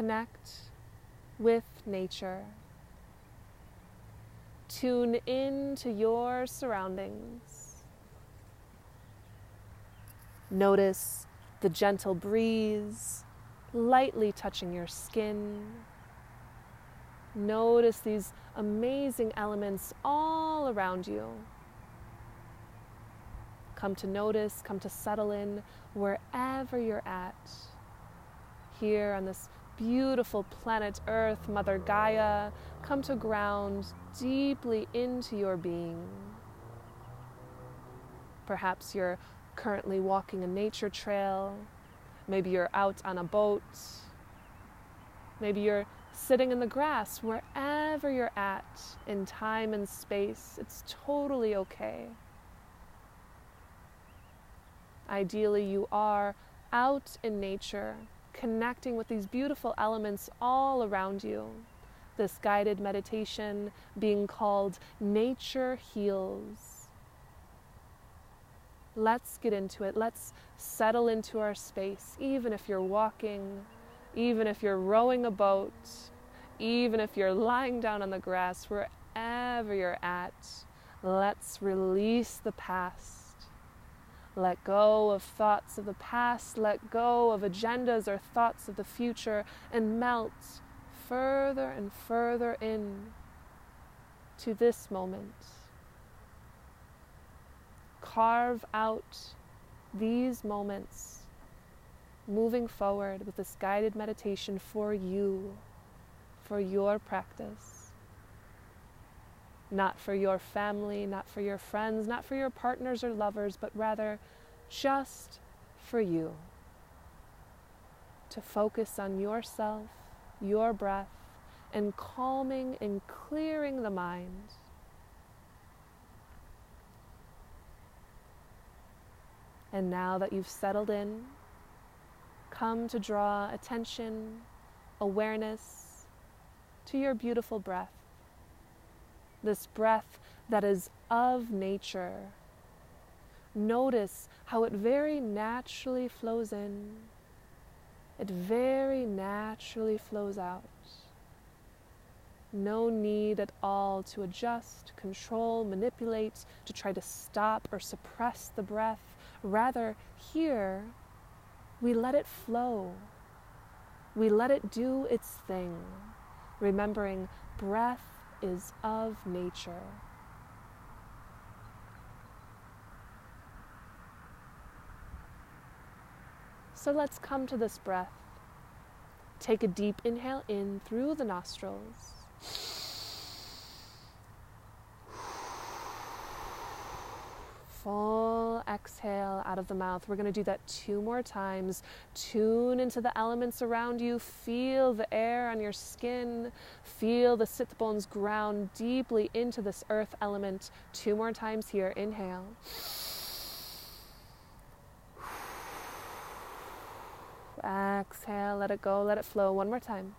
connect with nature. Tune in to your surroundings. Notice the gentle breeze lightly touching your skin. Notice these amazing elements all around you. Come to notice, come to settle in wherever you're at. Here on this beautiful planet Earth, Mother Gaia, come to ground deeply into your being. Perhaps you're currently walking a nature trail. Maybe you're out on a boat. Maybe you're sitting in the grass, wherever you're at in time and space. It's totally okay. Ideally, you are out in nature, connecting with these beautiful elements all around you. This guided meditation being called Nature Heals. Let's get into it. Let's settle into our space, even if you're walking, even if you're rowing a boat, even if you're lying down on the grass, wherever you're at. Let's release the past. Let go of thoughts of the past, let go of agendas or thoughts of the future, and melt further and further in to this moment. Carve out these moments moving forward with this guided meditation for you, for your practice. Not for your family, not for your friends, not for your partners or lovers, but rather just for you. To focus on yourself, your breath, and calming and clearing the mind. And now that you've settled in, come to draw attention, awareness to your beautiful breath. This breath that is of nature. Notice how it very naturally flows in, it very naturally flows out. No need at all to adjust, control, manipulate, to try to stop or suppress the breath. Rather, here, we let it flow. We let it do its thing, remembering breath is of nature. So let's come to this breath. Take a deep inhale in through the nostrils. Full exhale out of the mouth. We're going to do that two more times. Tune into the elements around you. Feel the air on your skin. Feel the sit bones ground deeply into this earth element. Two more times here. Inhale. Exhale. Let it go. Let it flow. One more time.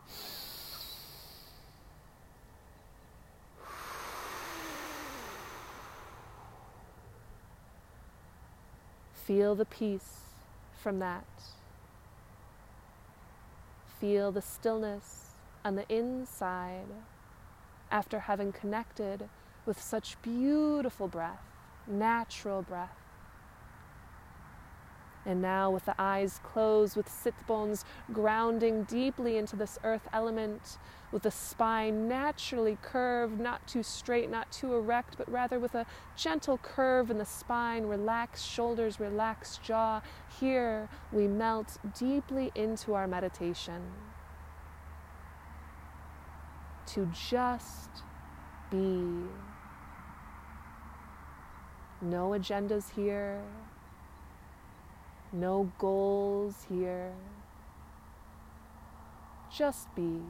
Feel the peace from that. Feel the stillness on the inside after having connected with such beautiful breath, natural breath. And now, with the eyes closed, with sit bones grounding deeply into this earth element, with the spine naturally curved, not too straight, not too erect, but rather with a gentle curve in the spine, relaxed shoulders, relaxed jaw, here we melt deeply into our meditation. To just be. No agendas here no goals here. Just be.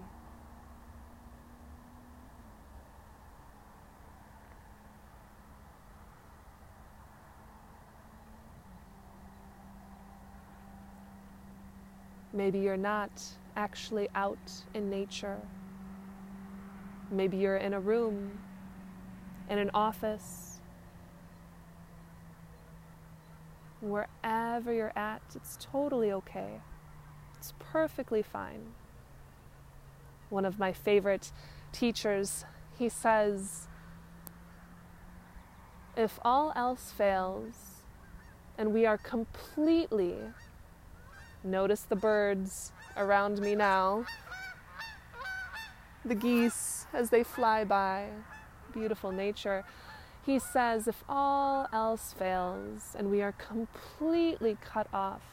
Maybe you're not actually out in nature. Maybe you're in a room, in an office, Wherever you're at, it's totally okay. It's perfectly fine. one of my favorite teachers, he says, if all else fails and we are completely, notice the birds around me now, the geese as they fly by, beautiful nature. He says, if all else fails and we are completely cut off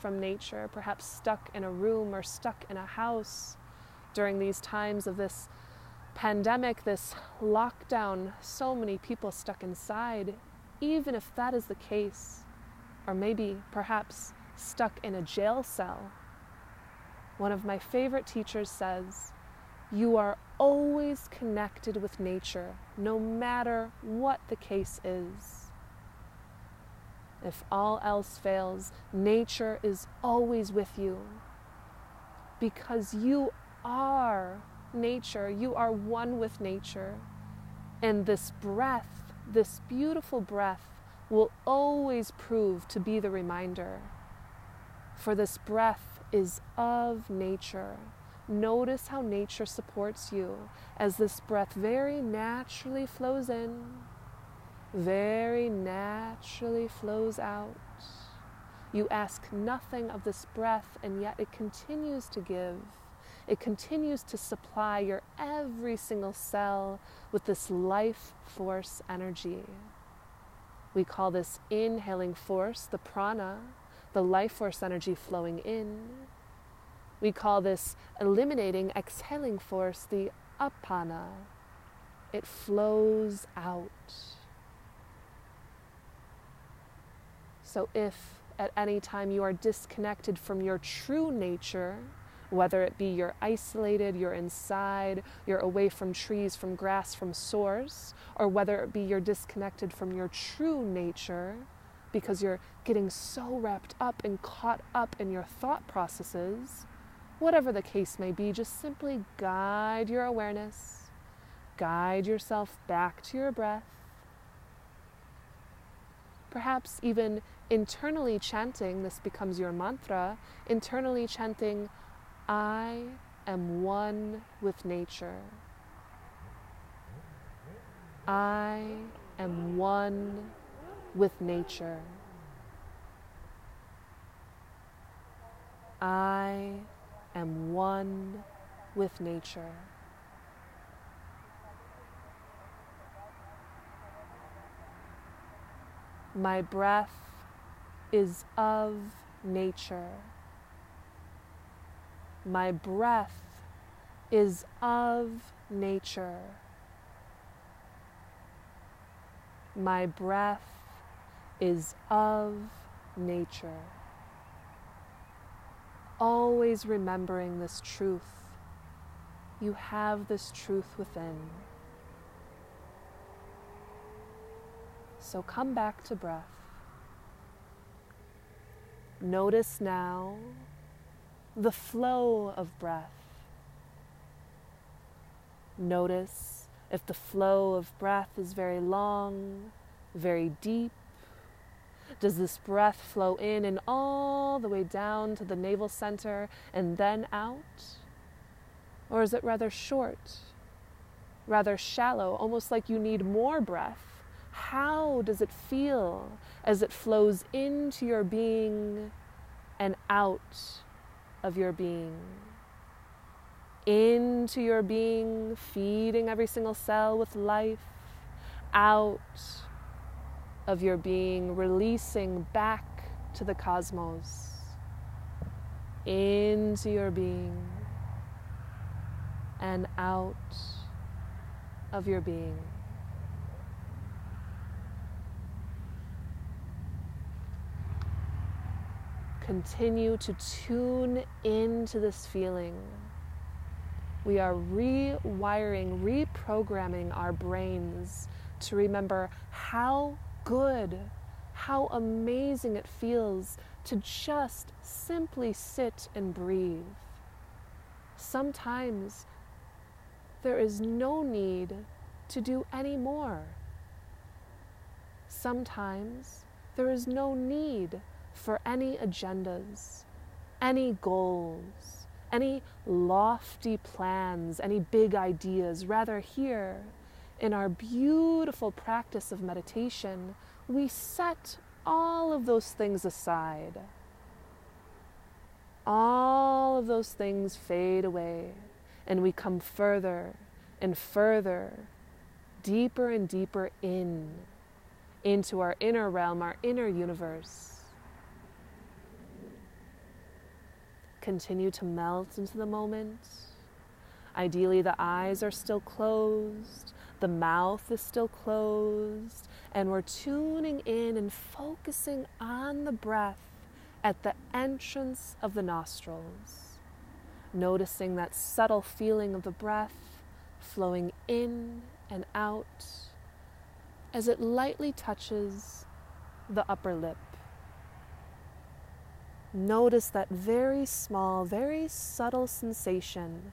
from nature, perhaps stuck in a room or stuck in a house during these times of this pandemic, this lockdown, so many people stuck inside, even if that is the case, or maybe perhaps stuck in a jail cell. One of my favorite teachers says, You are always connected with nature, no matter what the case is. If all else fails, nature is always with you because you are nature. You are one with nature. And this breath, this beautiful breath, will always prove to be the reminder. For this breath is of nature. Notice how nature supports you as this breath very naturally flows in, very naturally flows out. You ask nothing of this breath, and yet it continues to give. It continues to supply your every single cell with this life force energy. We call this inhaling force the prana, the life force energy flowing in. We call this eliminating, exhaling force the apana. It flows out. So if at any time you are disconnected from your true nature, whether it be you're isolated, you're inside, you're away from trees, from grass, from source, or whether it be you're disconnected from your true nature because you're getting so wrapped up and caught up in your thought processes, whatever the case may be, just simply guide your awareness, guide yourself back to your breath. Perhaps even internally chanting, this becomes your mantra, internally chanting, I am one with nature. I am one with nature. I am one with nature. My breath is of nature. My breath is of nature. My breath is of nature. Always remembering this truth. You have this truth within. So come back to breath. Notice now the flow of breath. Notice if the flow of breath is very long, very deep. Does this breath flow in and all the way down to the navel center and then out? Or is it rather short, rather shallow, almost like you need more breath? How does it feel as it flows into your being and out of your being. Into your being, feeding every single cell with life, out of your being, releasing back to the cosmos, into your being, and out of your being. continue to tune into this feeling. We are rewiring, reprogramming our brains to remember how good, how amazing it feels to just simply sit and breathe. Sometimes there is no need to do any more. Sometimes there is no need for any agendas, any goals, any lofty plans, any big ideas. Rather, here in our beautiful practice of meditation, we set all of those things aside. All of those things fade away, and we come further and further, deeper and deeper in, into our inner realm, our inner universe. Continue to melt into the moment. Ideally, the eyes are still closed, the mouth is still closed, and we're tuning in and focusing on the breath at the entrance of the nostrils. Noticing that subtle feeling of the breath flowing in and out as it lightly touches the upper lip. Notice that very small, very subtle sensation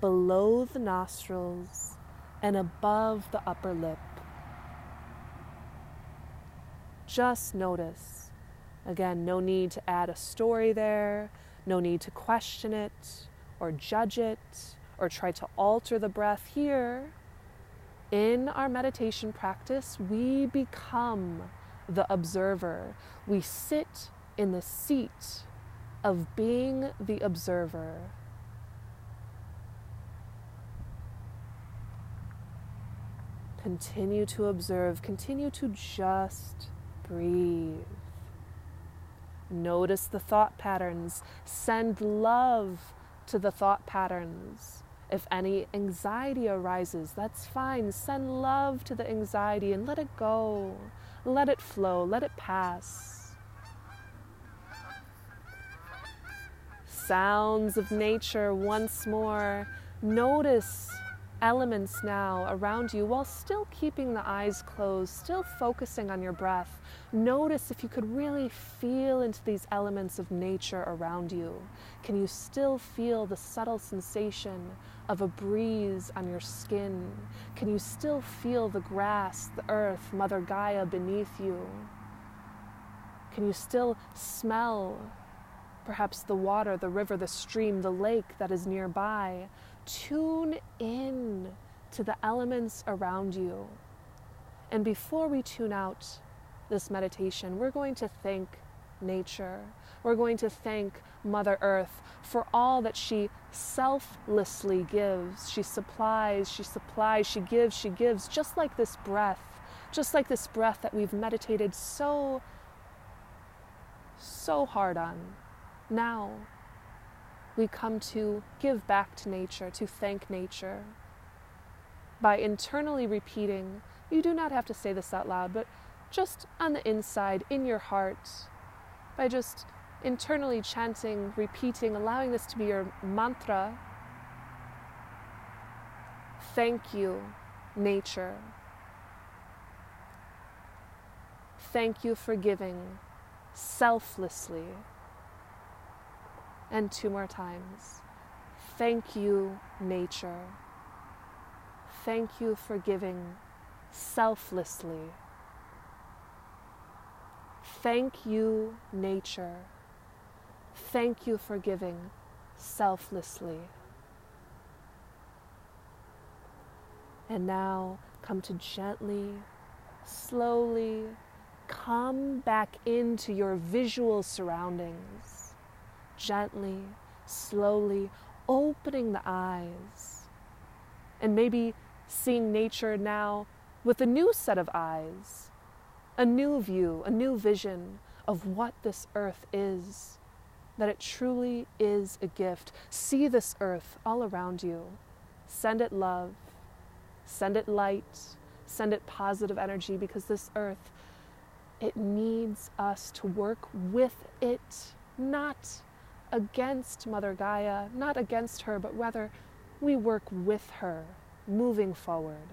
below the nostrils and above the upper lip. Just notice. Again, no need to add a story there, no need to question it or judge it or try to alter the breath. Here, in our meditation practice, we become the observer. We sit in the seat of being the observer. Continue to observe, continue to just breathe. Notice the thought patterns. Send love to the thought patterns. If any anxiety arises, that's fine. Send love to the anxiety and let it go. Let it flow. Let it pass. sounds of nature once more. Notice elements now around you while still keeping the eyes closed, still focusing on your breath. Notice if you could really feel into these elements of nature around you. Can you still feel the subtle sensation of a breeze on your skin? Can you still feel the grass, the earth, Mother Gaia beneath you? Can you still smell perhaps the water, the river, the stream, the lake that is nearby. Tune in to the elements around you. And before we tune out this meditation, we're going to thank nature. We're going to thank Mother Earth for all that she selflessly gives. She supplies, she supplies, she gives, she gives, just like this breath, just like this breath that we've meditated so, so hard on. Now, we come to give back to nature, to thank nature. By internally repeating, you do not have to say this out loud, but just on the inside, in your heart, by just internally chanting, repeating, allowing this to be your mantra. Thank you, nature. Thank you for giving selflessly. And two more times. Thank you, nature. Thank you for giving selflessly. Thank you, nature. Thank you for giving selflessly. And now come to gently, slowly come back into your visual surroundings gently, slowly opening the eyes, and maybe seeing nature now with a new set of eyes, a new view, a new vision of what this earth is, that it truly is a gift. See this earth all around you. Send it love, send it light, send it positive energy because this earth, it needs us to work with it, not against Mother Gaia, not against her, but rather we work with her, moving forward.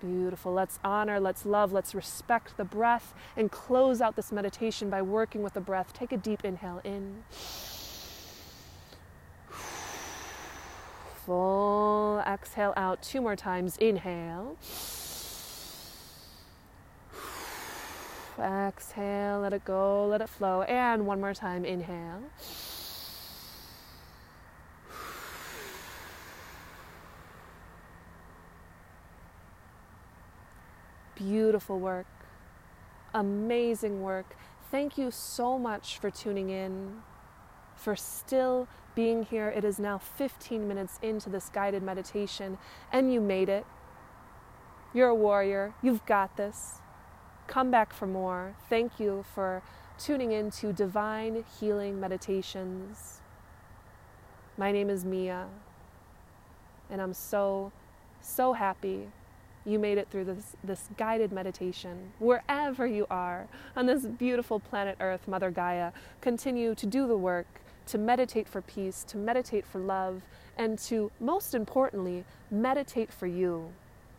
Beautiful. Let's honor, let's love, let's respect the breath and close out this meditation by working with the breath. Take a deep inhale in. Full exhale out two more times. Inhale. Exhale, let it go, let it flow. And one more time, inhale. Beautiful work. Amazing work. Thank you so much for tuning in, for still being here. It is now 15 minutes into this guided meditation, and you made it. You're a warrior. You've got this. Come back for more. Thank you for tuning in to Divine Healing Meditations. My name is Mia, and I'm so, so happy you made it through this, this guided meditation. Wherever you are on this beautiful planet Earth, Mother Gaia, continue to do the work, to meditate for peace, to meditate for love, and to, most importantly, meditate for you.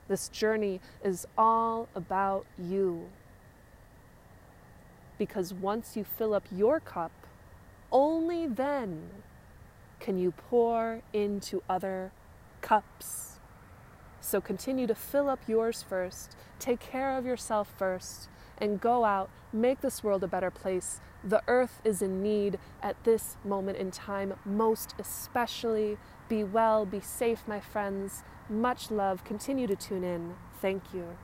This journey is all about you. Because once you fill up your cup, only then can you pour into other cups. So continue to fill up yours first, take care of yourself first, and go out, make this world a better place. The earth is in need at this moment in time, most especially. Be well, be safe, my friends. Much love. Continue to tune in. Thank you.